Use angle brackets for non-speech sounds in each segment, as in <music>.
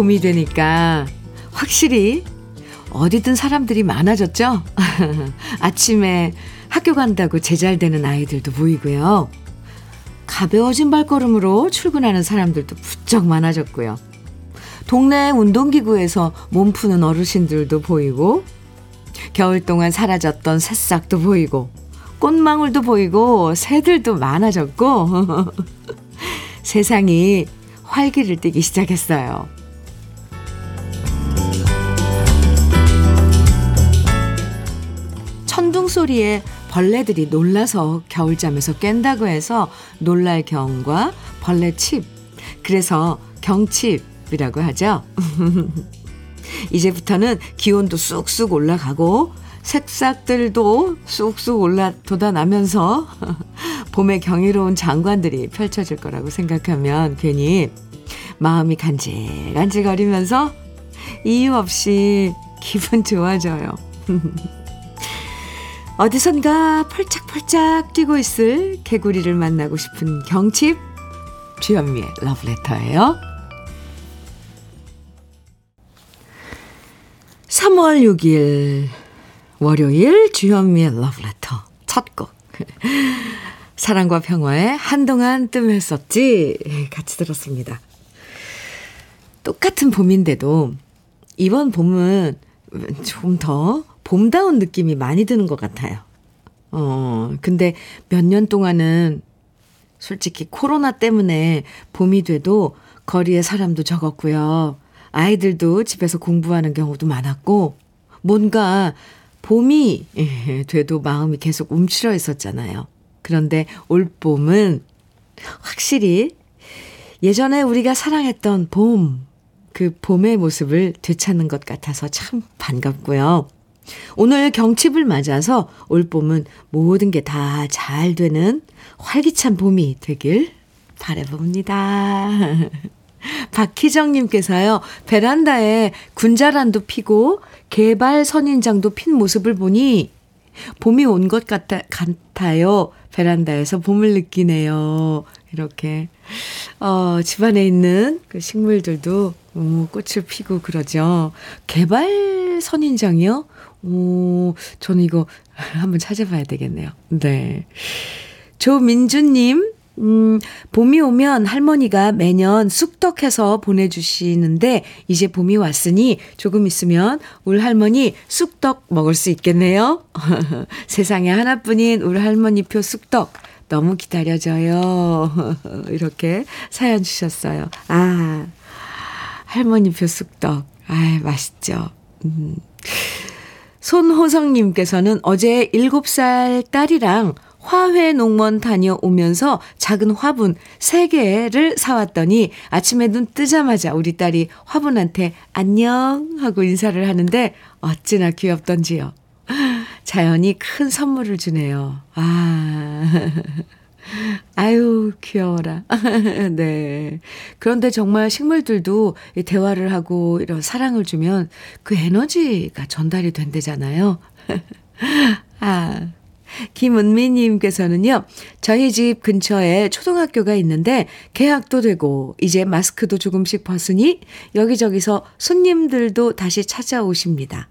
봄이 되니까 확실히 어디든 사람들이 많아졌죠? <laughs> 아침에 학교 간다고 제잘되는 아이들도 보이고요. 가벼워진 발걸음으로 출근하는 사람들도 부쩍 많아졌고요. 동네 운동기구에서 몸 푸는 어르신들도 보이고, 겨울 동안 사라졌던 새싹도 보이고, 꽃망울도 보이고, 새들도 많아졌고, <laughs> 세상이 활기를 띠기 시작했어요. 소리에 벌레들이 놀라서 겨울잠에서 깬다고 해서 놀랄 경과 벌레 칩, 그래서 경칩이라고 하죠. <laughs> 이제부터는 기온도 쑥쑥 올라가고 색싹들도 쑥쑥 올라 돋아나면서 <laughs> 봄의 경이로운 장관들이 펼쳐질 거라고 생각하면 괜히 마음이 간질간질거리면서 이유 없이 <laughs> 기분 좋아져요. 어디선가 펄짝펄짝 뛰고 있을 개구리를 만나고 싶은 경칩 주현미의 러브레터예요. 3월 6일 월요일 주현미의 러브레터 첫 곡. <laughs> 사랑과 평화에 한동안 뜸했었지 같이 들었습니다. 똑같은 봄인데도 이번 봄은 좀 더 봄다운 느낌이 많이 드는 것 같아요. 어, 근데 몇 년 동안은 솔직히 코로나 때문에 봄이 돼도 거리에 사람도 적었고요. 아이들도 집에서 공부하는 경우도 많았고, 뭔가 봄이 돼도 마음이 계속 움츠러 있었잖아요. 그런데 올 봄은 확실히 예전에 우리가 사랑했던 봄, 그 봄의 모습을 되찾는 것 같아서 참 반갑고요. 오늘 경칩을 맞아서 올 봄은 모든 게 다 잘 되는 활기찬 봄이 되길 바라봅니다. <laughs> 박희정님께서요, 베란다에 군자란도 피고 개발 선인장도 핀 모습을 보니 봄이 온 것 같아, 같아요. 베란다에서 봄을 느끼네요. 이렇게, 어, 집안에 있는 그 식물들도 오, 꽃을 피고 그러죠. 개발 선인장이요? 오, 저는 이거 <laughs> 한번 찾아봐야 되겠네요. 네. 조민주님, 음, 봄이 오면 할머니가 매년 쑥떡해서 보내주시는데, 이제 봄이 왔으니 조금 있으면 울 할머니 쑥떡 먹을 수 있겠네요. <laughs> 세상에 하나뿐인 울 할머니표 쑥떡. 너무 기다려져요. <laughs> 이렇게 사연 주셨어요. 아, 할머니표 쑥떡. 아 맛있죠. 음. 손호성님께서는 어제 7살 딸이랑 화훼 농원 다녀오면서 작은 화분 3개를 사왔더니 아침에 눈 뜨자마자 우리 딸이 화분한테 안녕 하고 인사를 하는데 어찌나 귀엽던지요. 자연이 큰 선물을 주네요. 아. 아유, 귀여워라. <laughs> 네. 그런데 정말 식물들도 대화를 하고 이런 사랑을 주면 그 에너지가 전달이 된대잖아요. <laughs> 아. 김은미님께서는요, 저희 집 근처에 초등학교가 있는데 개학도 되고 이제 마스크도 조금씩 벗으니 여기저기서 손님들도 다시 찾아오십니다.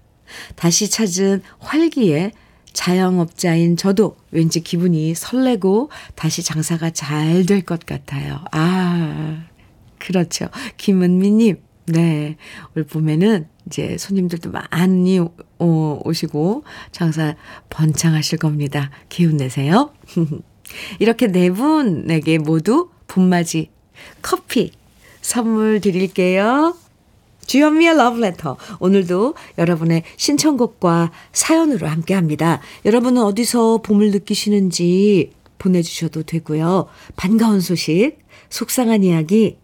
다시 찾은 활기에 자영업자인 저도 왠지 기분이 설레고 다시 장사가 잘 될 것 같아요. 아, 그렇죠. 김은미님, 네. 올 봄에는 이제 손님들도 많이 오, 오시고 장사 번창하실 겁니다. 기운 내세요. <laughs> 이렇게 네 분에게 모두 봄맞이 커피 선물 드릴게요. 주현미의 러브레터. 오늘도 여러분의 신청곡과 사연으로 함께 합니다. 여러분은 어디서 봄을 느끼시는지 보내주셔도 되고요. 반가운 소식, 속상한 이야기,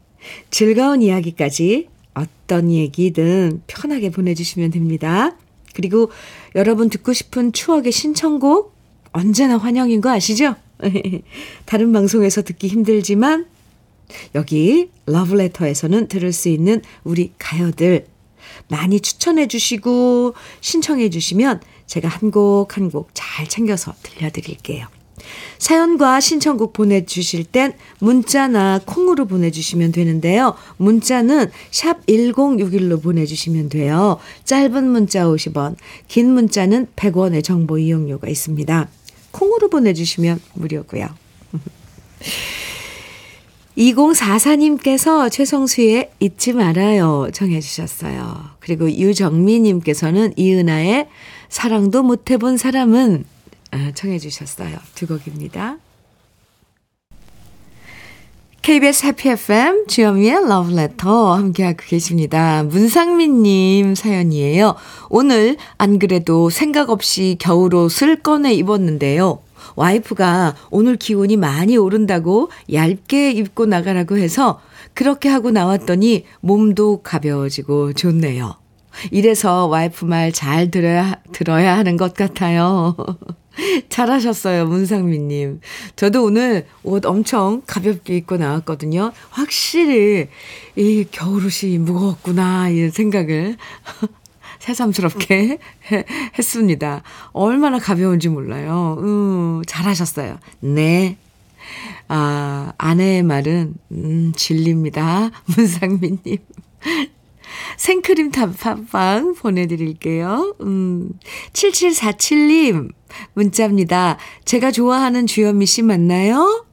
즐거운 이야기까지 어떤 얘기든 편하게 보내주시면 됩니다. 그리고 여러분 듣고 싶은 추억의 신청곡 언제나 환영인 거 아시죠? <laughs> 다른 방송에서 듣기 힘들지만 여기 러브레터에서는 들을 수 있는 우리 가요들 많이 추천해 주시고 신청해 주시면 제가 한 곡 한 곡 잘 챙겨서 들려드릴게요. 사연과 신청곡 보내주실 땐 문자나 콩으로 보내주시면 되는데요. 문자는 샵 1061로 보내주시면 돼요. 짧은 문자 50원, 긴 문자는 100원의 정보 이용료가 있습니다. 콩으로 보내주시면 무료고요. 2044님께서 최성수의 잊지 말아요 정해 주셨어요. 그리고 유정미님께서는 이은아의 사랑도 못 해본 사람은 아, 청해 주셨어요. 두 곡입니다. KBS 해피 FM 주현미의 러브레터 함께하고 계십니다. 문상민님 사연이에요. 오늘 안 그래도 생각 없이 겨울옷을 꺼내 입었는데요. 와이프가 오늘 기온이 많이 오른다고 얇게 입고 나가라고 해서 그렇게 하고 나왔더니 몸도 가벼워지고 좋네요. 이래서 와이프 말 잘 들어야, 들어야 하는 것 같아요. <laughs> 잘하셨어요, 문상민님. 저도 오늘 옷 엄청 가볍게 입고 나왔거든요. 확실히 이 겨울옷이 무거웠구나, 이런 생각을 <laughs> 새삼스럽게 <laughs> 했습니다. 얼마나 가벼운지 몰라요. 음, 잘하셨어요. 네. 아, 아내의 말은, 음, 진리입니다. <laughs> 문상민님. 생크림 단팥빵 보내드릴게요. 음, 7747님, 문자입니다. 제가 좋아하는 주현미 씨 맞나요?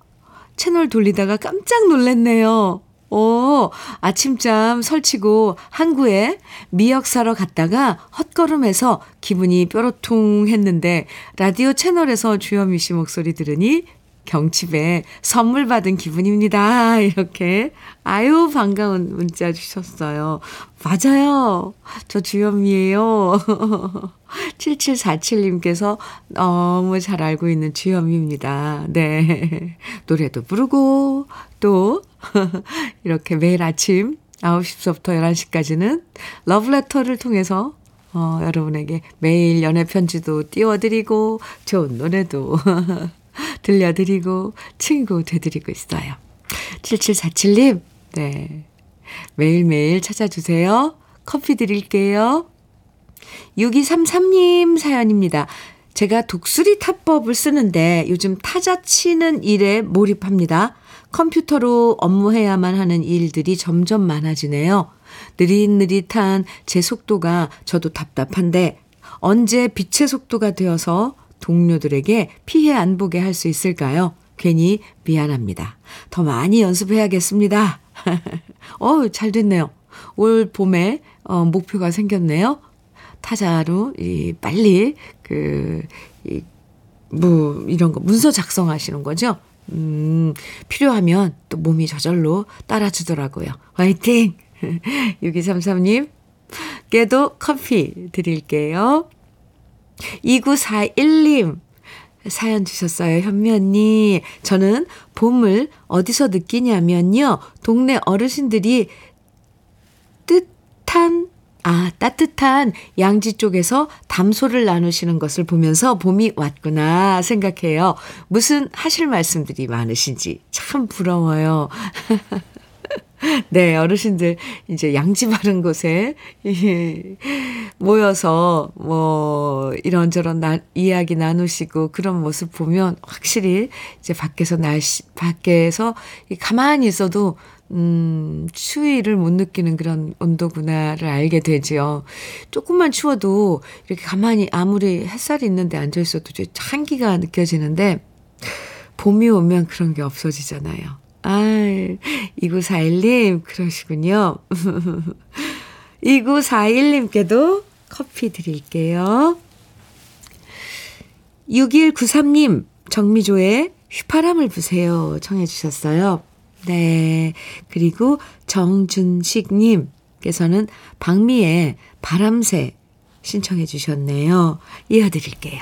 채널 돌리다가 깜짝 놀랐네요. 오, 아침잠 설치고 항구에 미역 사러 갔다가 헛걸음해서 기분이 뾰로통 했는데 라디오 채널에서 주현미 씨 목소리 들으니 경칩에 선물 받은 기분입니다. <laughs> 이렇게. 아유, 반가운 문자 주셨어요. 맞아요. 저 주현미예요. <laughs> 7747님께서 너무 잘 알고 있는 주현미입니다. 네. 노래도 부르고, 또, <laughs> 이렇게 매일 아침 9시부터 11시까지는 러브레터를 통해서 어, 여러분에게 매일 연애 편지도 띄워드리고, 좋은 노래도 들려드리고 친구 되드리고 있어요. 7747님, 네. 매일매일 찾아주세요. 커피 드릴게요. 6233님 사연입니다. 제가 독수리 타법을 쓰는데 요즘 타자 치는 일에 몰입합니다. 컴퓨터로 업무해야만 하는 일들이 점점 많아지네요. 느릿느릿한 제 속도가 저도 답답한데 언제 빛의 속도가 되어서 동료들에게 피해 안 보게 할 수 있을까요? 괜히 미안합니다. 더 많이 연습해야겠습니다. <laughs> 어, 잘 됐네요. 올 봄에 어, 목표가 생겼네요. 타자로 이 빨리 그 이, 뭐 이런 거 문서 작성하시는 거죠? 음, 필요하면 또 몸이 저절로 따라주더라고요. 화이팅! <laughs> 6233님, 께도 커피 드릴게요. 2941님, 사연 주셨어요. 현미 언니. 저는 봄을 어디서 느끼냐면요. 동네 어르신들이 뜻한, 아, 따뜻한 양지 쪽에서 담소를 나누시는 것을 보면서 봄이 왔구나 생각해요. 무슨 하실 말씀들이 많으신지 참 부러워요. <laughs> <laughs> 네, 어르신들 이제 양지 바른 곳에 <laughs> 모여서 뭐 이런저런 나, 이야기 나누시고 그런 모습 보면 확실히 이제 밖에서 날씨, 밖에서 가만히 있어도 음, 추위를 못 느끼는 그런 온도구나를 알게 되지요. 조금만 추워도 이렇게 가만히 아무리 햇살이 있는데 앉아 있어도 이제 한기가 느껴지는데 봄이 오면 그런 게 없어지잖아요. 아, 2941님, 그러시군요. <laughs> 2941님께도 커피 드릴게요. 6193님, 정미조의 휘파람을 부세요. 청해주셨어요. 네. 그리고 정준식님께서는 박미의 바람새 신청해주셨네요. 이어드릴게요.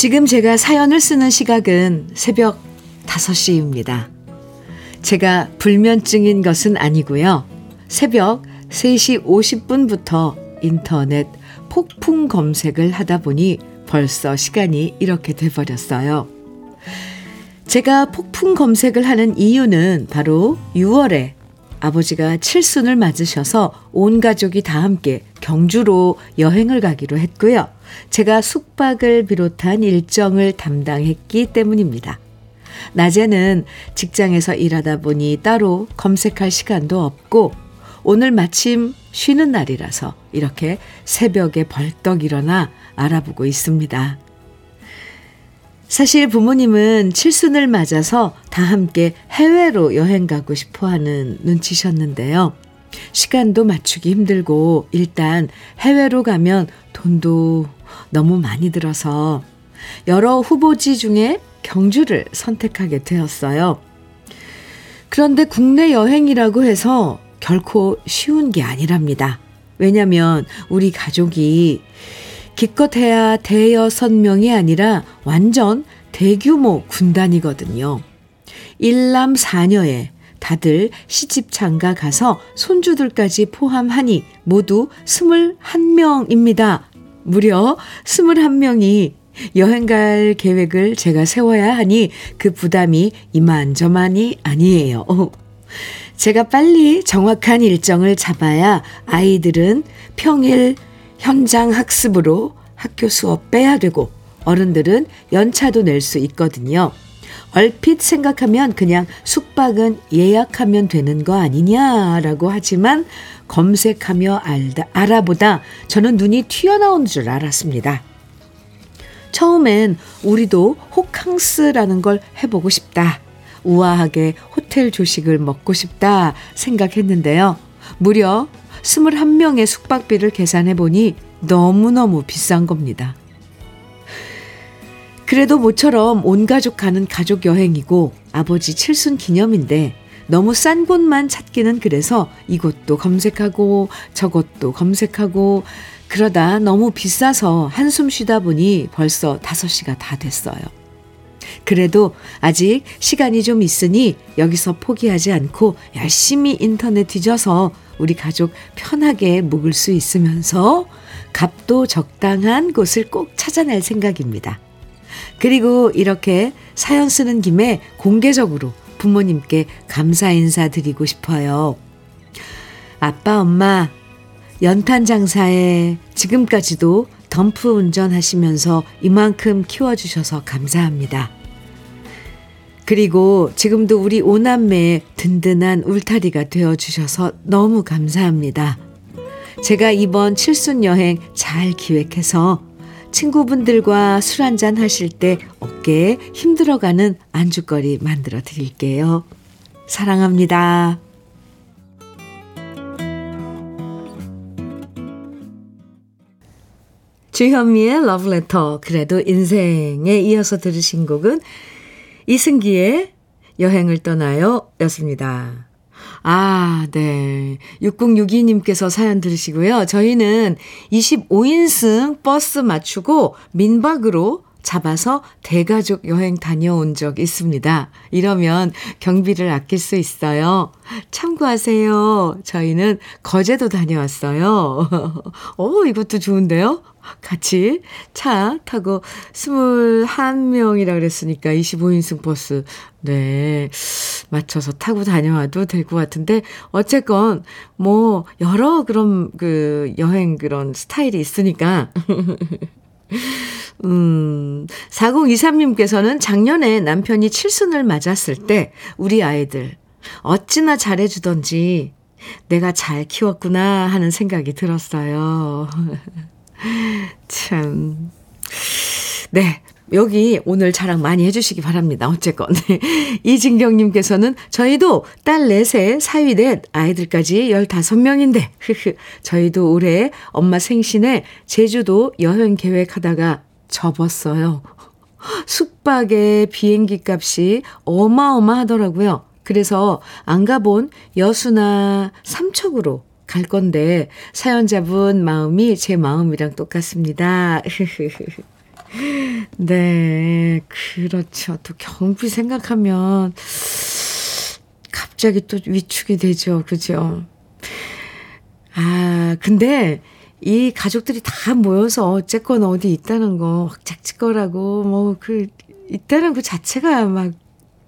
지금 제가 사연을 쓰는 시각은 새벽 5시입니다. 제가 불면증인 것은 아니고요. 새벽 3시 50분부터 인터넷 폭풍 검색을 하다 보니 벌써 시간이 이렇게 돼버렸어요. 제가 폭풍 검색을 하는 이유는 바로 6월에 아버지가 칠순을 맞으셔서 온 가족이 다 함께 경주로 여행을 가기로 했고요. 제가 숙박을 비롯한 일정을 담당했기 때문입니다. 낮에는 직장에서 일하다 보니 따로 검색할 시간도 없고 오늘 마침 쉬는 날이라서 이렇게 새벽에 벌떡 일어나 알아보고 있습니다. 사실 부모님은 칠순을 맞아서 다 함께 해외로 여행 가고 싶어 하는 눈치셨는데요. 시간도 맞추기 힘들고 일단 해외로 가면 돈도 너무 많이 들어서 여러 후보지 중에 경주를 선택하게 되었어요. 그런데 국내 여행이라고 해서 결코 쉬운 게 아니랍니다. 왜냐면 우리 가족이 기껏해야 대여섯 명이 아니라 완전 대규모 군단이거든요. 일남 사녀에 다들 시집 장가 가서 손주들까지 포함하니 모두 21명입니다. 무려 21명이 여행 갈 계획을 제가 세워야 하니 그 부담이 이만저만이 아니에요. 제가 빨리 정확한 일정을 잡아야 아이들은 평일 현장 학습으로 학교 수업 빼야 되고 어른들은 연차도 낼 수 있거든요. 얼핏 생각하면 그냥 숙박은 예약하면 되는 거 아니냐라고 하지만 검색하며 알다, 알아보다 저는 눈이 튀어나온 줄 알았습니다. 처음엔 우리도 호캉스라는 걸 해보고 싶다. 우아하게 호텔 조식을 먹고 싶다 생각했는데요. 무려 21명의 숙박비를 계산해 보니 너무너무 비싼 겁니다. 그래도 모처럼 온 가족 가는 가족 여행이고 아버지 칠순 기념인데 너무 싼 곳만 찾기는 그래서 이곳도 검색하고 저곳도 검색하고 그러다 너무 비싸서 한숨 쉬다 보니 벌써 5시가 다 됐어요. 그래도 아직 시간이 좀 있으니 여기서 포기하지 않고 열심히 인터넷 뒤져서 우리 가족 편하게 묵을 수 있으면서 값도 적당한 곳을 꼭 찾아낼 생각입니다. 그리고 이렇게 사연 쓰는 김에 공개적으로 부모님께 감사 인사 드리고 싶어요. 아빠, 엄마, 연탄 장사에 지금까지도 덤프 운전하시면서 이만큼 키워주셔서 감사합니다. 그리고 지금도 우리 오남매의 든든한 울타리가 되어 주셔서 너무 감사합니다. 제가 이번 칠순 여행 잘 기획해서 친구분들과 술 한잔 하실 때 어깨에 힘들어가는 안주거리 만들어 드릴게요. 사랑합니다. 주현미의 러브레터 그래도 인생에 이어서 들으신 곡은 이승기의 여행을 떠나요 였습니다. 아, 네. 6062님께서 사연 들으시고요. 저희는 25인승 버스 맞추고 민박으로 잡아서 대가족 여행 다녀온 적 있습니다. 이러면 경비를 아낄 수 있어요. 참고하세요. 저희는 거제도 다녀왔어요. <laughs> 어, 이것도 좋은데요? 같이 차 타고 21명이라 그랬으니까 25인승 버스, 네, 맞춰서 타고 다녀와도 될 것 같은데, 어쨌건, 뭐, 여러 그런 그 여행 그런 스타일이 있으니까. <laughs> 음, 4023님께서는 작년에 남편이 칠순을 맞았을 때 우리 아이들 어찌나 잘해주던지 내가 잘 키웠구나 하는 생각이 들었어요. <laughs> 참. 네. 여기 오늘 자랑 많이 해주시기 바랍니다. 어쨌건. <laughs> 이진경님께서는 저희도 딸 넷에 사위 넷, 아이들까지 15명인데, 저희도 올해 엄마 생신에 제주도 여행 계획하다가 접었어요. <laughs> 숙박에 비행기 값이 어마어마하더라고요. 그래서 안 가본 여수나 삼척으로 갈 건데 사연자분 마음이 제 마음이랑 똑같습니다. <laughs> 네, 그렇죠. 또 경비 생각하면 갑자기 또 위축이 되죠. 그죠? 아, 근데 이 가족들이 다 모여서 어쨌건 어디 있다는 거 확짝짓거라고 뭐 그 있다는 그 자체가 막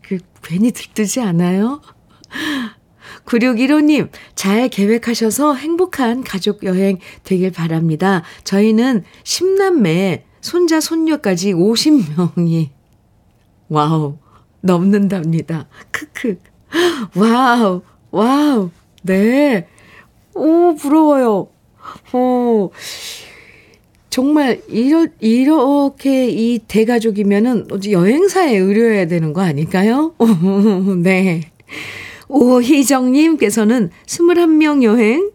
그 괜히 들뜨지 않아요? 9615님, 잘 계획하셔서 행복한 가족 여행 되길 바랍니다. 저희는 10남매, 손자, 손녀까지 50명이, wow, 넘는답니다. 크크. wow, wow, 네. 오, 부러워요. 오, 정말, 이러, 이렇게 이 대가족이면은 여행사에 의뢰해야 되는 거 아닐까요? <laughs> 네. 오희정님께서는 21명 여행,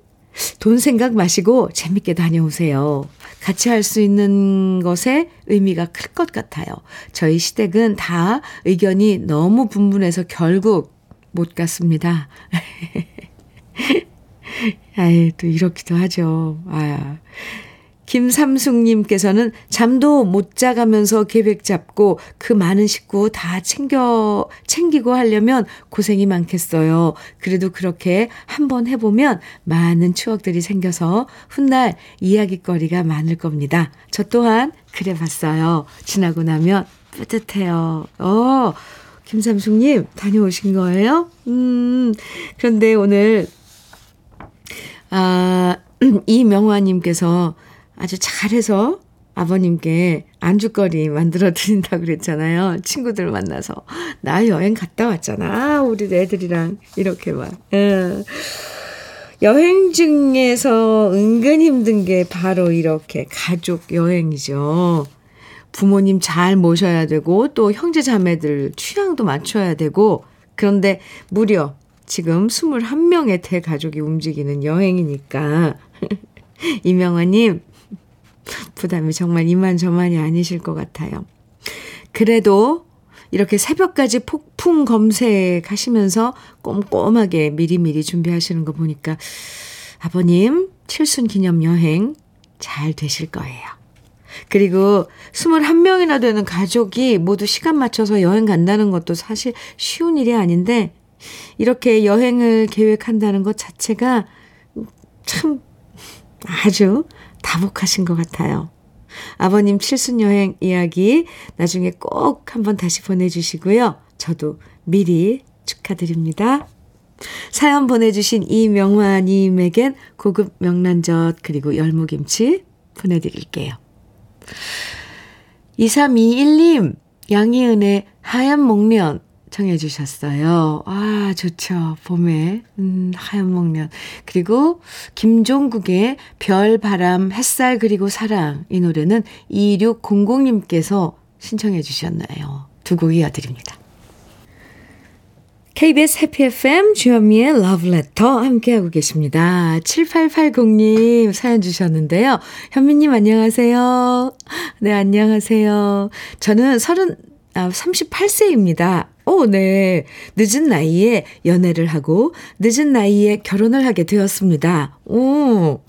돈 생각 마시고 재밌게 다녀오세요. 같이 할 수 있는 것에 의미가 클 것 같아요. 저희 시댁은 다 의견이 너무 분분해서 결국 못 갔습니다. <laughs> 아이, 또 이렇기도 하죠. 아. 김삼숙님께서는 잠도 못 자가면서 계획 잡고 그 많은 식구 다 챙겨, 챙기고 하려면 고생이 많겠어요. 그래도 그렇게 한번 해보면 많은 추억들이 생겨서 훗날 이야기거리가 많을 겁니다. 저 또한 그래 봤어요. 지나고 나면 뿌듯해요. 어, 김삼숙님 다녀오신 거예요? 음, 그런데 오늘, 아, <clears throat> 이명화님께서 아주 잘해서 아버님께 안주거리 만들어 드린다고 그랬잖아요. 친구들 만나서. 나 여행 갔다 왔잖아. 우리 애들이랑. 이렇게 막. 예. 여행 중에서 은근 힘든 게 바로 이렇게 가족 여행이죠. 부모님 잘 모셔야 되고, 또 형제 자매들 취향도 맞춰야 되고, 그런데 무려 지금 21명의 대가족이 움직이는 여행이니까. <laughs> 이명화님, 부담이 정말 이만저만이 아니실 것 같아요. 그래도 이렇게 새벽까지 폭풍 검색하시면서 꼼꼼하게 미리미리 준비하시는 거 보니까 아버님 칠순 기념 여행 잘 되실 거예요. 그리고 21명이나 되는 가족이 모두 시간 맞춰서 여행 간다는 것도 사실 쉬운 일이 아닌데 이렇게 여행을 계획한다는 것 자체가 참 아주 다복하신 것 같아요. 아버님 칠순여행 이야기 나중에 꼭 한번 다시 보내주시고요. 저도 미리 축하드립니다. 사연 보내주신 이명화님에겐 고급 명란젓 그리고 열무김치 보내드릴게요. 2321님, 양희은의 하얀 목련 청해 주셨어요. 아, 좋죠. 봄에, 음, 하얀 목련. 그리고 김종국의 별, 바람, 햇살, 그리고 사랑. 이 노래는 2600님께서 신청해 주셨나요? 두 곡 이어드립니다. KBS 해피 FM 주현미의 러브레터 함께하고 계십니다. 7880님 사연 주셨는데요. 현미님 안녕하세요. 네, 안녕하세요. 저는 30, 아, 38세입니다. 오, 네. 늦은 나이에 연애를 하고 늦은 나이에 결혼을 하게 되었습니다. 오,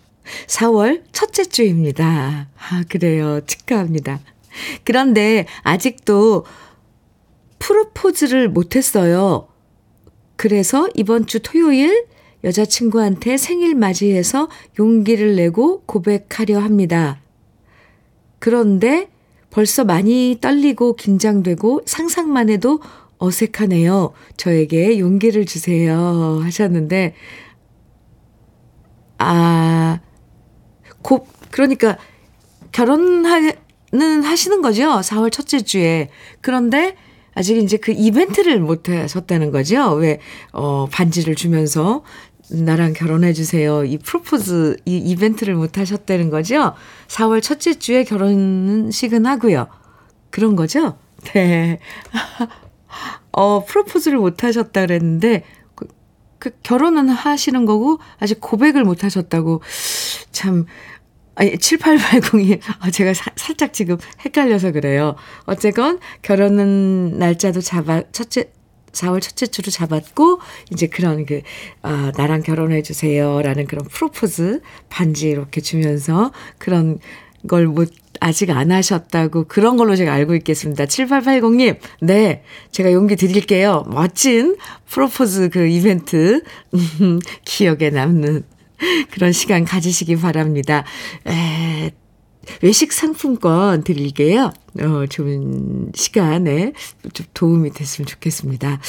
4월 첫째 주입니다. 아, 그래요. 축하합니다. 그런데 아직도 프로포즈를 못했어요. 그래서 이번 주 토요일 여자친구한테 생일 맞이해서 용기를 내고 고백하려 합니다. 그런데 벌써 많이 떨리고 긴장되고 상상만 해도 어색하네요. 저에게 용기를 주세요. 하셨는데, 아, 곧, 그러니까, 결혼하는 하시는 거죠? 4월 첫째 주에. 그런데, 아직 이제 그 이벤트를 못 하셨다는 거죠? 왜, 어, 반지를 주면서, 나랑 결혼해 주세요. 이 프로포즈, 이 이벤트를 못 하셨다는 거죠? 4월 첫째 주에 결혼식은 하고요. 그런 거죠? 네. <laughs> 어, 프로포즈를 못 하셨다 그랬는데, 그, 그 결혼은 하시는 거고, 아직 고백을 못 하셨다고, 참, 아니, 7880이, 아, 제가 사, 살짝 지금 헷갈려서 그래요. 어쨌건, 결혼은 날짜도 잡아, 첫째, 4월 첫째 주로 잡았고, 이제 그런 그, 아, 나랑 결혼해 주세요. 라는 그런 프로포즈 반지 이렇게 주면서 그런 걸 못, 아직 안 하셨다고 그런 걸로 제가 알고 있겠습니다. 7880님, 네. 제가 용기 드릴게요. 멋진 프로포즈 그 이벤트, <laughs> 기억에 남는 그런 시간 가지시기 바랍니다. 에, 외식 상품권 드릴게요. 어, 좋은 시간에 좀 도움이 됐으면 좋겠습니다.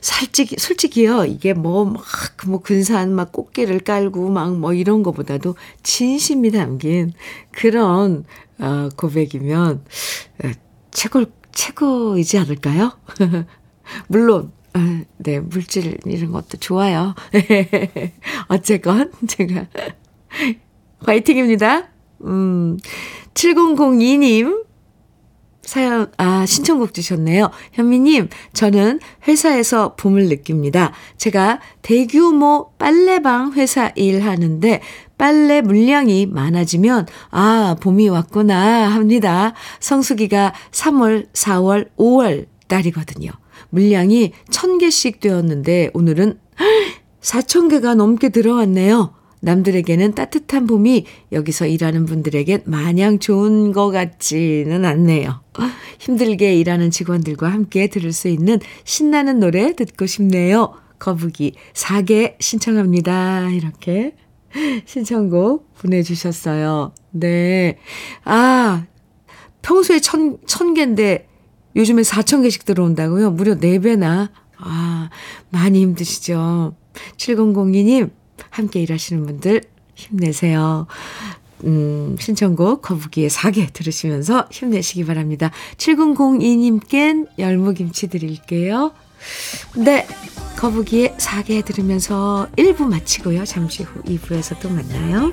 솔직히, 솔직히요, 이게 뭐, 막, 뭐, 근사한 막 꽃게를 깔고 막 뭐 이런 거보다도 진심이 담긴 그런, 어, 고백이면, 어, 최고, 최고이지 않을까요? <laughs> 물론, 어, 네, 물질 이런 것도 좋아요. <laughs> 어쨌건, 제가, <laughs> 화이팅입니다. 음, 7002님, 사연, 아, 신청곡 주셨네요. 현미님, 저는 회사에서 봄을 느낍니다. 제가 대규모 빨래방 회사 일하는데 빨래 물량이 많아지면, 아, 봄이 왔구나 합니다. 성수기가 3월, 4월, 5월 달이거든요. 물량이 1000개씩 되었는데, 오늘은 <gasps> 4000개가 넘게 들어왔네요. 남들에게는 따뜻한 봄이 여기서 일하는 분들에겐 마냥 좋은 것 같지는 않네요. 힘들게 일하는 직원들과 함께 들을 수 있는 신나는 노래 듣고 싶네요. 거북이 4개 신청합니다. 이렇게 신청곡 보내주셨어요. 네. 아, 평소에 천, 천 개인데 요즘에 4천 개씩 들어온다고요? 무려 4배나. 아, 많이 힘드시죠? 7002님, 함께 일하시는 분들 힘내세요. 음, 신청곡 거북이의 사계 들으시면서 힘내시기 바랍니다. 7002님껜 열무김치 드릴게요. 네, 거북이의 사계 들으면서 1부 마치고요. 잠시 후 2부에서 또 만나요.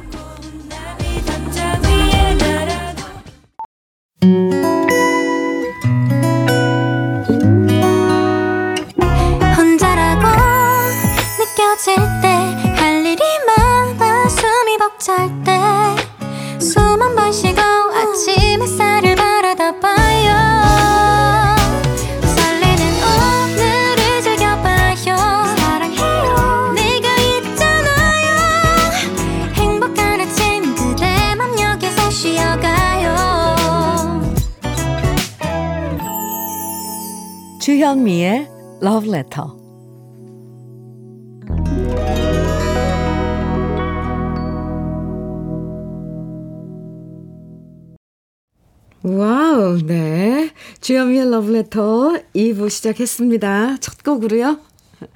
Letter. 와우, 네. 주현미의 Letter 2부 시작했습니다. 첫 곡으로요.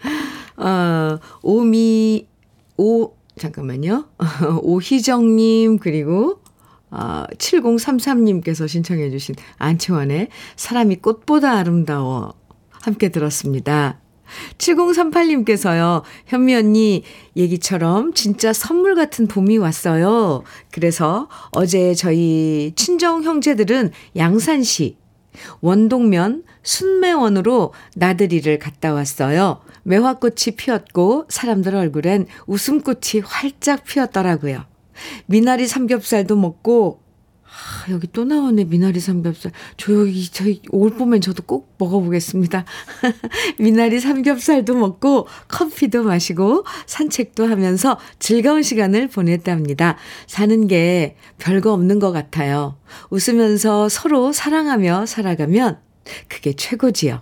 <laughs> 어, 오미, 오, 잠깐만요. <laughs> 오희정님, 그리고 어, 7033님께서 신청해 주신 안치환의 사람이 꽃보다 아름다워 함께 들었습니다. 7038님께서요, 현미 언니 얘기처럼 진짜 선물 같은 봄이 왔어요. 그래서 어제 저희 친정 형제들은 양산시 원동면 순매원으로 나들이를 갔다 왔어요. 매화꽃이 피었고 사람들 얼굴엔 웃음꽃이 활짝 피었더라고요. 미나리 삼겹살도 먹고 아, 여기 또 나오네, 미나리 삼겹살. 저 여기, 저희 올 봄엔 저도 꼭 먹어보겠습니다. <laughs> 미나리 삼겹살도 먹고, 커피도 마시고, 산책도 하면서 즐거운 시간을 보냈답니다. 사는 게 별거 없는 것 같아요. 웃으면서 서로 사랑하며 살아가면 그게 최고지요.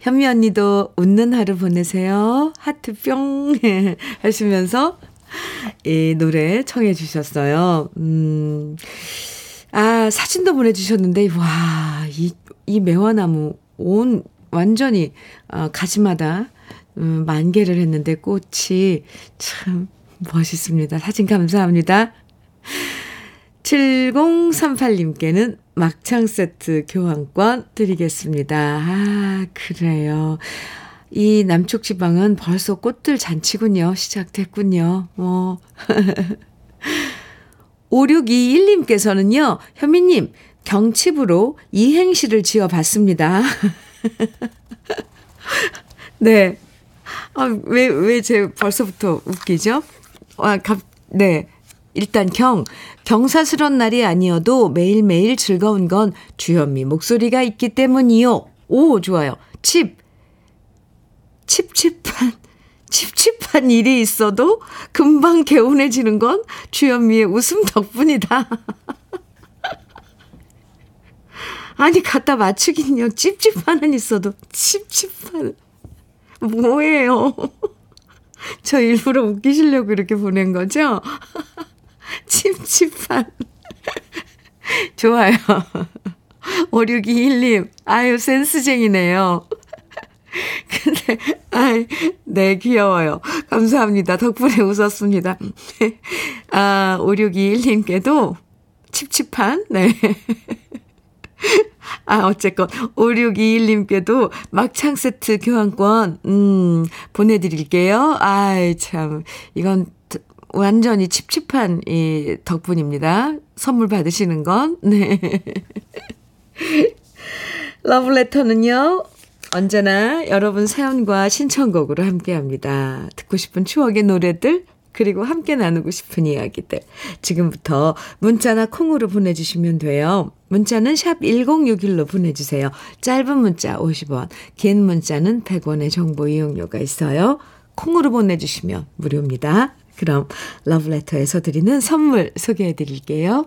현미 언니도 웃는 하루 보내세요. 하트 뿅 <laughs> 하시면서 이 노래 청해 주셨어요. 음. 아, 사진도 보내주셨는데, 와, 이, 이 매화나무 온, 완전히, 어, 가지마다, 음, 만개를 했는데 꽃이 참 멋있습니다. 사진 감사합니다. 7038님께는 막창 세트 교환권 드리겠습니다. 아, 그래요. 이 남쪽 지방은 벌써 꽃들 잔치군요. 시작됐군요. 어. <laughs> 5621님께서는요, 현미님, 경칩으로 이행시를 지어 봤습니다. <laughs> 네. 아, 왜, 왜 제 벌써부터 웃기죠? 아, 갑, 네. 일단 경, 경사스런 날이 아니어도 매일매일 즐거운 건 주현미 목소리가 있기 때문이요. 오, 좋아요. 칩, 칩칩한, 칩칩한 일이 있어도 금방 개운해지는 건 주현미의 웃음 덕분이다. <laughs> 아니, 갖다 맞추긴요. 찝찝한은 있어도 칩칩한. 뭐예요? <laughs> 저 일부러 웃기시려고 이렇게 보낸 거죠? <laughs> 찝찝한. 좋아요. 5621님, 아유, 센스쟁이네요. 근데, 아이, 네, 귀여워요. 감사합니다. 덕분에 웃었습니다. <laughs> 아, 5621님께도 칩칩한, 네. <laughs> 아, 어쨌건, 5621님께도 막창 세트 교환권, 음, 보내드릴게요. 아이, 참, 이건 완전히 칩칩한 이 덕분입니다. 선물 받으시는 건, 네. <laughs> 러브레터는요, 언제나 여러분 사연과 신청곡으로 함께 합니다. 듣고 싶은 추억의 노래들, 그리고 함께 나누고 싶은 이야기들. 지금부터 문자나 콩으로 보내주시면 돼요. 문자는 샵 1061로 보내주세요. 짧은 문자 50원, 긴 문자는 100원의 정보 이용료가 있어요. 콩으로 보내주시면 무료입니다. 그럼 러브레터에서 드리는 선물 소개해 드릴게요.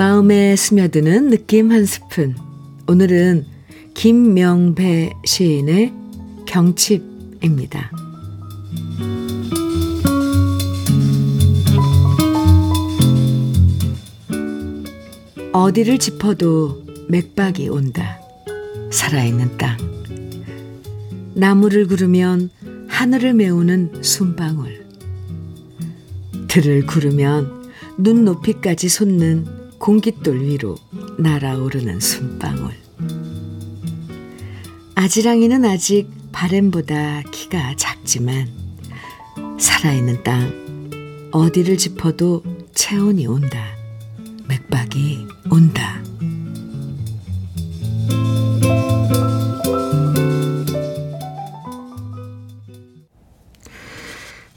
마음에 스며드는 느낌 한 스푼. 오늘은 김명배 시인의 경칩입니다. 어디를 짚어도 맥박이 온다. 살아있는 땅. 나무를 구르면 하늘을 메우는 숨방울. 들을 구르면 눈 높이까지 솟는 공깃돌 위로 날아오르는 숨방울. 아지랑이는 아직 바램보다 키가 작지만 살아있는 땅 어디를 짚어도 체온이 온다. 맥박이 온다.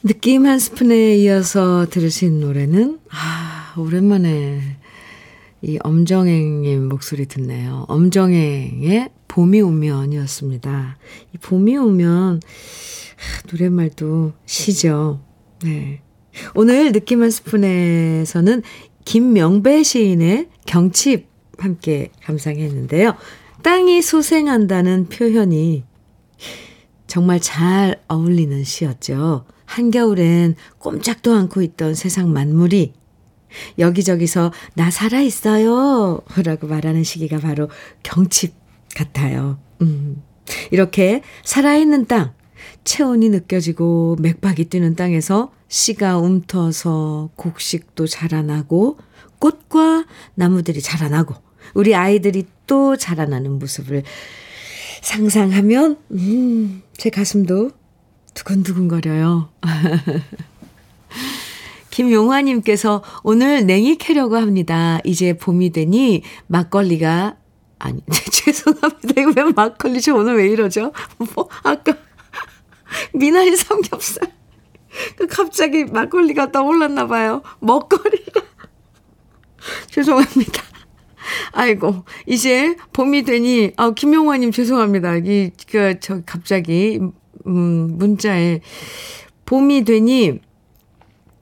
느낌 한 스푼에 이어서 들으신 노래는 아 오랜만에 이 엄정행님 목소리 듣네요. 엄정행의 봄이 오면이었습니다. 이 봄이 오면 아, 노랫말도 시죠. 네. 오늘 느낌 한 스푼에서는 김명배 시인의 경칩 함께 감상했는데요. 땅이 소생한다는 표현이 정말 잘 어울리는 시였죠. 한겨울엔 꼼짝도 않고 있던 세상 만물이 여기저기서 나 살아있어요. 라고 말하는 시기가 바로 경칩 같아요. 음. 이렇게 살아있는 땅, 체온이 느껴지고 맥박이 뛰는 땅에서 씨가 움터서 곡식도 자라나고 꽃과 나무들이 자라나고 우리 아이들이 또 자라나는 모습을 상상하면 음, 제 가슴도 두근두근거려요. <laughs> 김용화님께서 오늘 냉이 캐려고 합니다. 이제 봄이 되니 막걸리가 아니 <laughs> 죄송합니다. 이거 왜 막걸리 저 오늘 왜 이러죠? 뭐 아까 <laughs> 미나리 삼겹살 그 갑자기 막걸리가 떠올랐나 봐요. 먹거리가 <laughs> 죄송합니다. 아이고, 이제 봄이 되니, 아, 김용화님 죄송합니다. 이, 그, 저, 갑자기, 음, 문자에, 봄이 되니,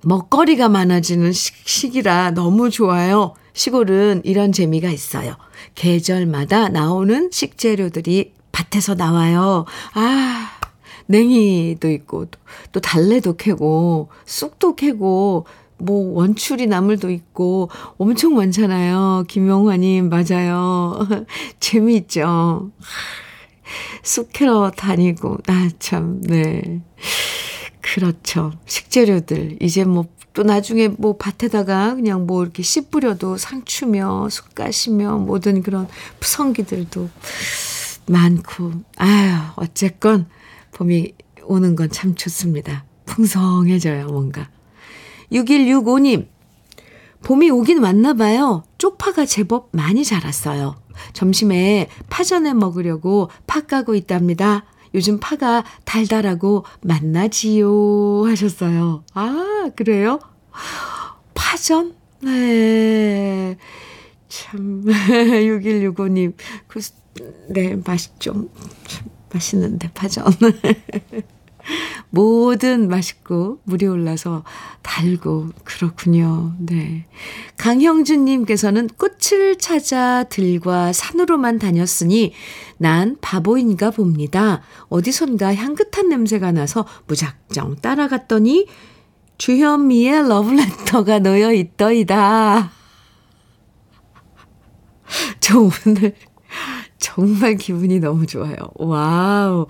먹거리가 많아지는 시기라 너무 좋아요. 시골은 이런 재미가 있어요. 계절마다 나오는 식재료들이 밭에서 나와요. 아, 냉이도 있고, 또, 또 달래도 캐고, 쑥도 캐고, 뭐 원추리 나물도 있고 엄청 많잖아요. 김용화님 맞아요. <laughs> 재미있죠. 쑥 캐러 다니고 아 참 네. 그렇죠. 식재료들 이제 뭐 또 나중에 뭐 밭에다가 그냥 뭐 이렇게 씨 뿌려도 상추며 쑥갓이며 모든 그런 푸성기들도 많고 아유 어쨌건 봄이 오는 건 참 좋습니다. 풍성해져요 뭔가. 6165님, 봄이 오긴 왔나 봐요. 쪽파가 제법 많이 자랐어요. 점심에 파전에 먹으려고 파 까고 있답니다. 요즘 파가 달달하고 맛나지요 하셨어요. 아, 그래요? 파전? 네. 참, <laughs> 6165님. 그, 네, 맛있죠. 참 맛있는데, 파전. <laughs> 뭐든 맛있고 물이 올라서 달고 그렇군요. 네. 강형준님께서는 꽃을 찾아 들과 산으로만 다녔으니 난 바보인가 봅니다. 어디선가 향긋한 냄새가 나서 무작정 따라갔더니 주현미의 러브레터가 놓여 있더이다. <laughs> 저 오늘 정말 기분이 너무 좋아요. Wow.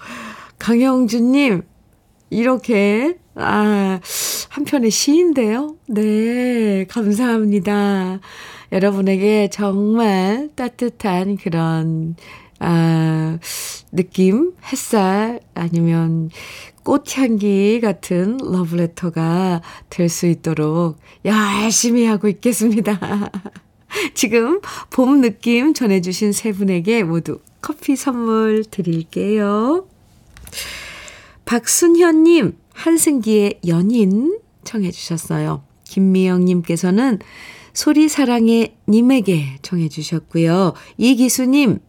강영준님, 이렇게, 아, 한편의 시인데요. 네, 감사합니다. 여러분에게 정말 따뜻한 그런, 아, 느낌, 햇살, 아니면 꽃향기 같은 러브레터가 될 수 있도록 열심히 하고 있겠습니다. <laughs> 지금 봄 느낌 전해주신 세 분에게 모두 커피 선물 드릴게요. 박순현님, 한승기의 연인 청해 주셨어요. 김미영님께서는 소리 사랑의 님에게 청해 주셨고요. 이기수님,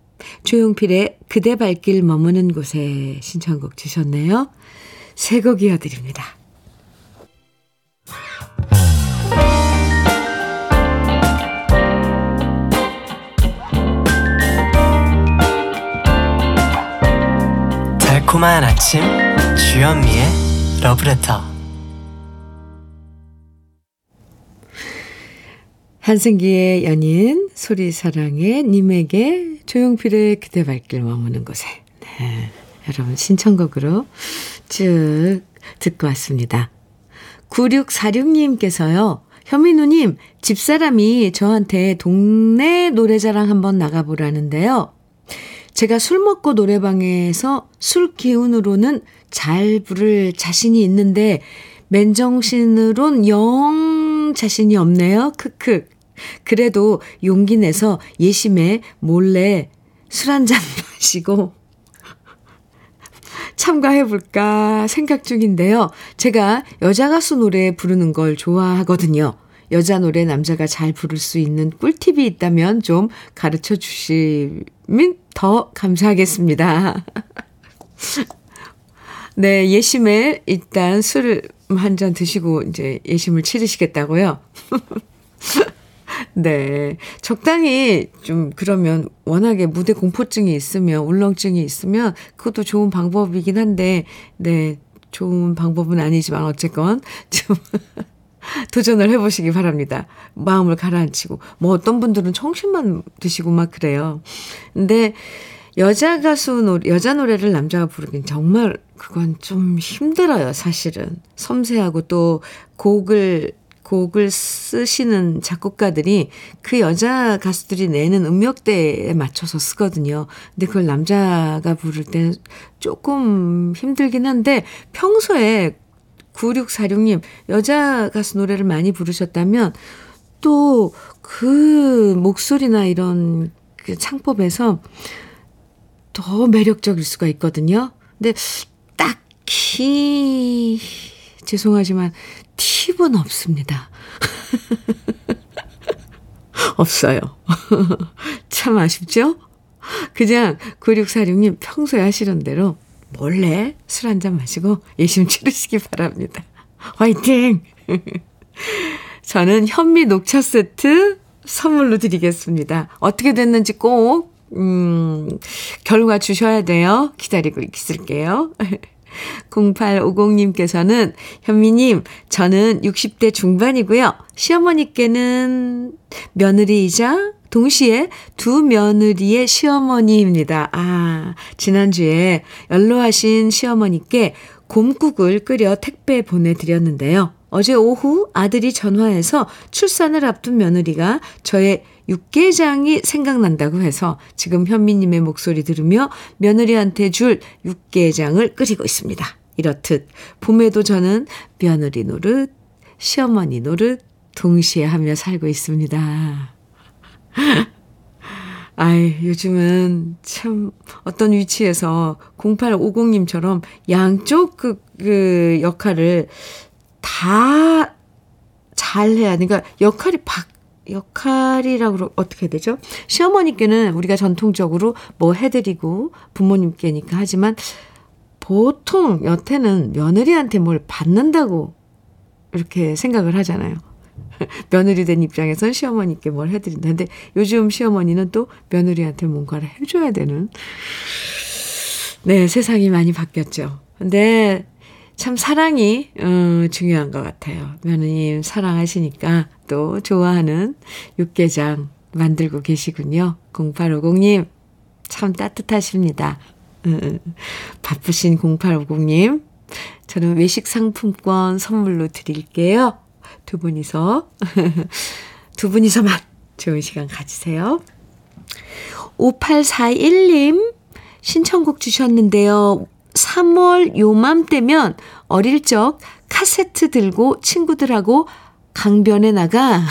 조용필의 그대 발길 머무는 곳에 신청곡 주셨네요. 새곡 이어드립니다. 달콤한 아침 주현미의 러브레터 한승기의 연인, 소리사랑의 님에게, 조용필의 그대 발길 머무는 곳에. 네. 여러분 신청곡으로 쭉 듣고 왔습니다. 9646님께서요. 현민우님, 집사람이 저한테 동네 노래자랑 한번 나가보라는데요. 제가 술 먹고 노래방에서 술 기운으로는 잘 부를 자신이 있는데 맨정신으론 영 자신이 없네요. 크크. 그래도 용기 내서 예심에 몰래 술 한 잔 <laughs> 마시고 참가해볼까 생각 중인데요. 제가 여자 가수 노래 부르는 걸 좋아하거든요. 여자 노래 남자가 잘 부를 수 있는 꿀팁이 있다면 좀 가르쳐 주시면 더 감사하겠습니다. <laughs> 네, 예심에 일단 술을 한 잔 드시고 이제 예심을 치르시겠다고요. <laughs> 네. 적당히 좀 그러면 워낙에 무대 공포증이 있으면 울렁증이 있으면 그것도 좋은 방법이긴 한데 네. 좋은 방법은 아니지만 어쨌건 좀 <laughs> 도전을 해 보시기 바랍니다. 마음을 가라앉히고. 뭐 어떤 분들은 청심만 드시고 막 그래요. 근데 여자 가수 노래, 여자 노래를 남자가 부르긴 정말 그건 좀 힘들어요, 사실은. 섬세하고 또 곡을, 곡을 쓰시는 작곡가들이 그 여자 가수들이 내는 음역대에 맞춰서 쓰거든요. 근데 그걸 남자가 부를 때 조금 힘들긴 한데 평소에 9646님, 여자 가수 노래를 많이 부르셨다면 또 그 목소리나 이런 그 창법에서 더 매력적일 수가 있거든요. 근데 딱히 죄송하지만 팁은 없습니다. <laughs> 없어요. <laughs> 참 아쉽죠? 그냥 9646님 평소에 하시는 대로 몰래 술 한 잔 마시고 예심 치르시기 바랍니다. <laughs> 화이팅! 저는 현미 녹차 세트 선물로 드리겠습니다. 어떻게 됐는지 꼭, 음, 결과 주셔야 돼요. 기다리고 있을게요. 0850님께서는 현미님, 저는 60대 중반이고요. 시어머니께는 며느리이자 동시에 두 며느리의 시어머니입니다. 아, 지난주에 연로하신 시어머니께 곰국을 끓여 택배 보내드렸는데요. 어제 오후 아들이 전화해서 출산을 앞둔 며느리가 저의 육개장이 생각난다고 해서 지금 현미님의 목소리 들으며 며느리한테 줄 육개장을 끓이고 있습니다. 이렇듯 봄에도 저는 며느리 노릇, 시어머니 노릇 동시에 하며 살고 있습니다. <laughs> 아이, 요즘은 참 어떤 위치에서 0850님처럼 양쪽 그, 그 역할을 다 잘해야, 그러니까 역할이 바, 역할이라고 어떻게 되죠? 시어머니께는 우리가 전통적으로 뭐 해드리고 부모님께니까 하지만 보통 여태는 며느리한테 뭘 받는다고 이렇게 생각을 하잖아요. <laughs> 며느리 된 입장에선 시어머니께 뭘 해드린다. 근데 요즘 시어머니는 또 며느리한테 뭔가를 해줘야 되는, 네, 세상이 많이 바뀌었죠. 근데 참 사랑이, 어, 중요한 것 같아요. 며느님 사랑하시니까 또 좋아하는 육개장 만들고 계시군요. 0850님, 참 따뜻하십니다. 음, 바쁘신 0850님, 저는 외식 상품권 선물로 드릴게요. 두 분이서, <laughs> 두 분이서만 좋은 시간 가지세요. 5841님 신청곡 주셨는데요. 3월 요맘때면 어릴 적 카세트 들고 친구들하고 강변에 나가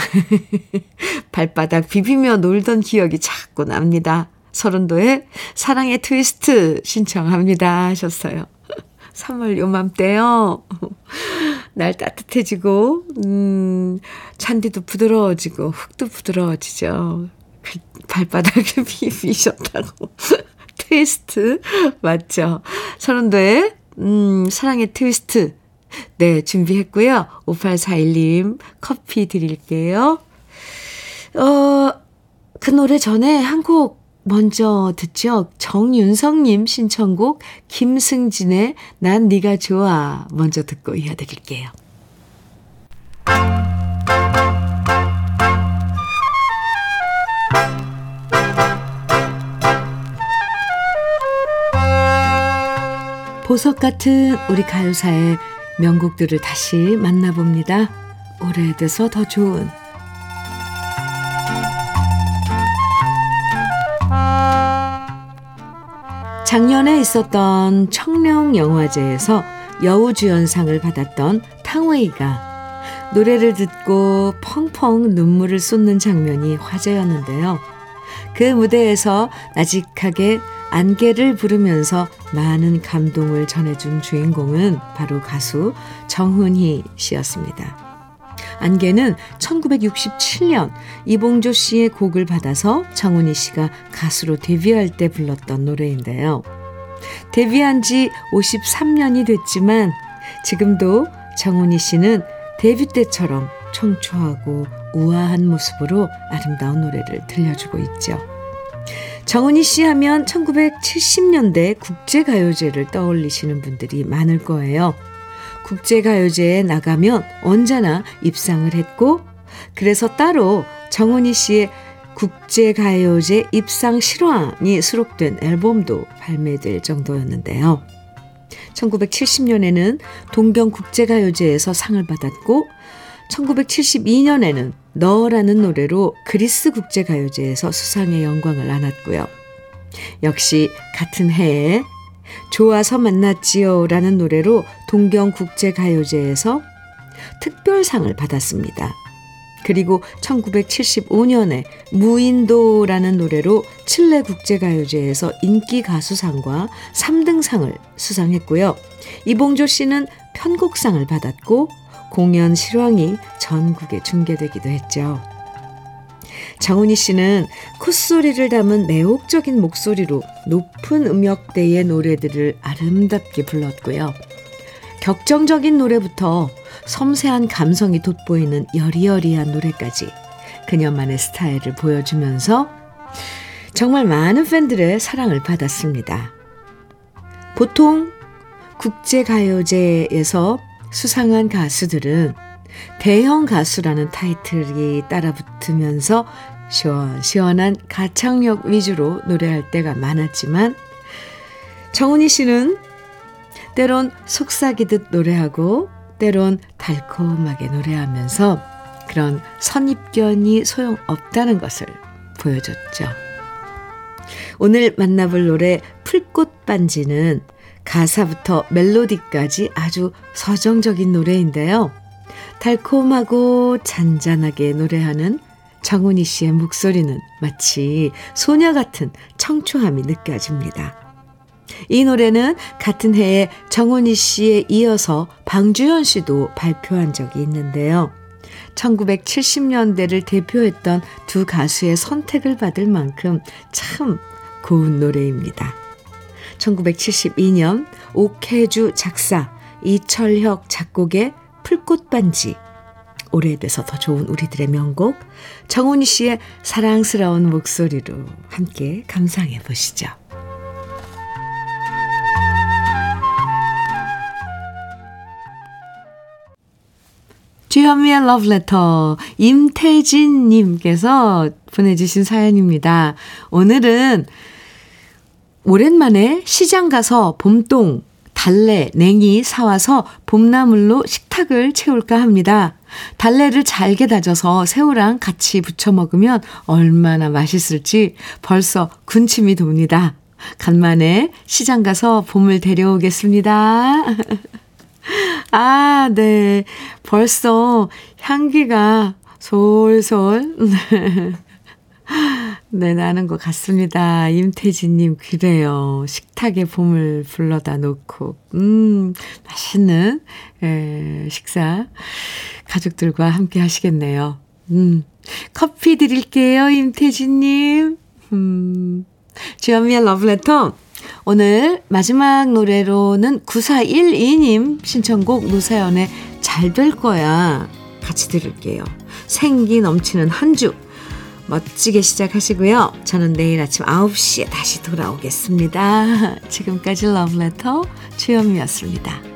<laughs> 발바닥 비비며 놀던 기억이 자꾸 납니다. 서른도의 사랑의 트위스트 신청합니다 하셨어요. <laughs> 3월 요맘때요. <laughs> 날 따뜻해지고, 음, 잔디도 부드러워지고, 흙도 부드러워지죠. 그 발바닥을 비비셨다고. 트위스트. 맞죠? 서른도의, 음, 사랑의 트위스트. 네, 준비했고요. 5841님 커피 드릴게요. 어, 그 노래 전에 한 곡 먼저 듣죠. 정윤성님 신청곡 김승진의 난 네가 좋아 먼저 듣고 이어드릴게요. 보석 같은 우리 가요사의 명곡들을 다시 만나봅니다. 오래돼서 더 좋은 작년에 있었던 청룡 영화제에서 여우주연상을 받았던 탕웨이가 노래를 듣고 펑펑 눈물을 쏟는 장면이 화제였는데요. 그 무대에서 나직하게 안개를 부르면서 많은 감동을 전해준 주인공은 바로 가수 정훈희 씨였습니다. 안개는 1967년 이봉조 씨의 곡을 받아서 정훈희 씨가 가수로 데뷔할 때 불렀던 노래인데요. 데뷔한 지 53년이 됐지만 지금도 정훈희 씨는 데뷔 때처럼 청초하고 우아한 모습으로 아름다운 노래를 들려주고 있죠. 정은희 씨 하면 1970년대 국제가요제를 떠올리시는 분들이 많을 거예요. 국제가요제에 나가면 언제나 입상을 했고, 그래서 따로 정은희 씨의 국제가요제 입상 실황이 수록된 앨범도 발매될 정도였는데요. 1970년에는 동경국제가요제에서 상을 받았고, 1972년에는 너라는 노래로 그리스 국제가요제에서 수상의 영광을 안았고요. 역시 같은 해에 좋아서 만났지요 라는 노래로 동경 국제가요제에서 특별상을 받았습니다. 그리고 1975년에 무인도라는 노래로 칠레 국제가요제에서 인기 가수상과 3등상을 수상했고요. 이봉조 씨는 편곡상을 받았고 공연 실황이 전국에 중계되기도 했죠. 정훈이 씨는 콧소리를 담은 매혹적인 목소리로 높은 음역대의 노래들을 아름답게 불렀고요. 격정적인 노래부터 섬세한 감성이 돋보이는 여리여리한 노래까지 그녀만의 스타일을 보여주면서 정말 많은 팬들의 사랑을 받았습니다. 보통 국제가요제에서 수상한 가수들은 대형 가수라는 타이틀이 따라붙으면서 시원시원한 가창력 위주로 노래할 때가 많았지만 정은희 씨는 때론 속삭이듯 노래하고 때론 달콤하게 노래하면서 그런 선입견이 소용없다는 것을 보여줬죠. 오늘 만나볼 노래 풀꽃 반지는 가사부터 멜로디까지 아주 서정적인 노래인데요. 달콤하고 잔잔하게 노래하는 정훈이 씨의 목소리는 마치 소녀 같은 청초함이 느껴집니다. 이 노래는 같은 해에 정훈이 씨에 이어서 방주현 씨도 발표한 적이 있는데요. 1970년대를 대표했던 두 가수의 선택을 받을 만큼 참 고운 노래입니다. 1972년 옥혜주 작사, 이철혁 작곡의 풀꽃반지, 오래돼서 더 좋은 우리들의 명곡, 정훈이 씨의 사랑스러운 목소리로 함께 감상해 보시죠. 주현미의 러브레터 임태진님께서 보내주신 사연입니다. 오늘은 오랜만에 시장 가서 봄동, 달래, 냉이 사와서 봄나물로 식탁을 채울까 합니다. 달래를 잘게 다져서 새우랑 같이 부쳐 먹으면 얼마나 맛있을지 벌써 군침이 돕니다. 간만에 시장 가서 봄을 데려오겠습니다. <laughs> 아, 네. 벌써 향기가 솔솔. <laughs> 네, 나는 것 같습니다. 임태진님, 그래요. 식탁에 봄을 불러다 놓고, 음, 맛있는, 에, 식사, 가족들과 함께 하시겠네요. 음, 커피 드릴게요, 임태진님. 음, 주현미의 러브레터. 오늘 마지막 노래로는 9412님 신청곡 노사연의 잘 될 거야. 같이 들을게요. 생기 넘치는 한 주. 멋지게 시작하시고요. 저는 내일 아침 9시에 다시 돌아오겠습니다. <laughs> 지금까지 러브레터 주현미였습니다.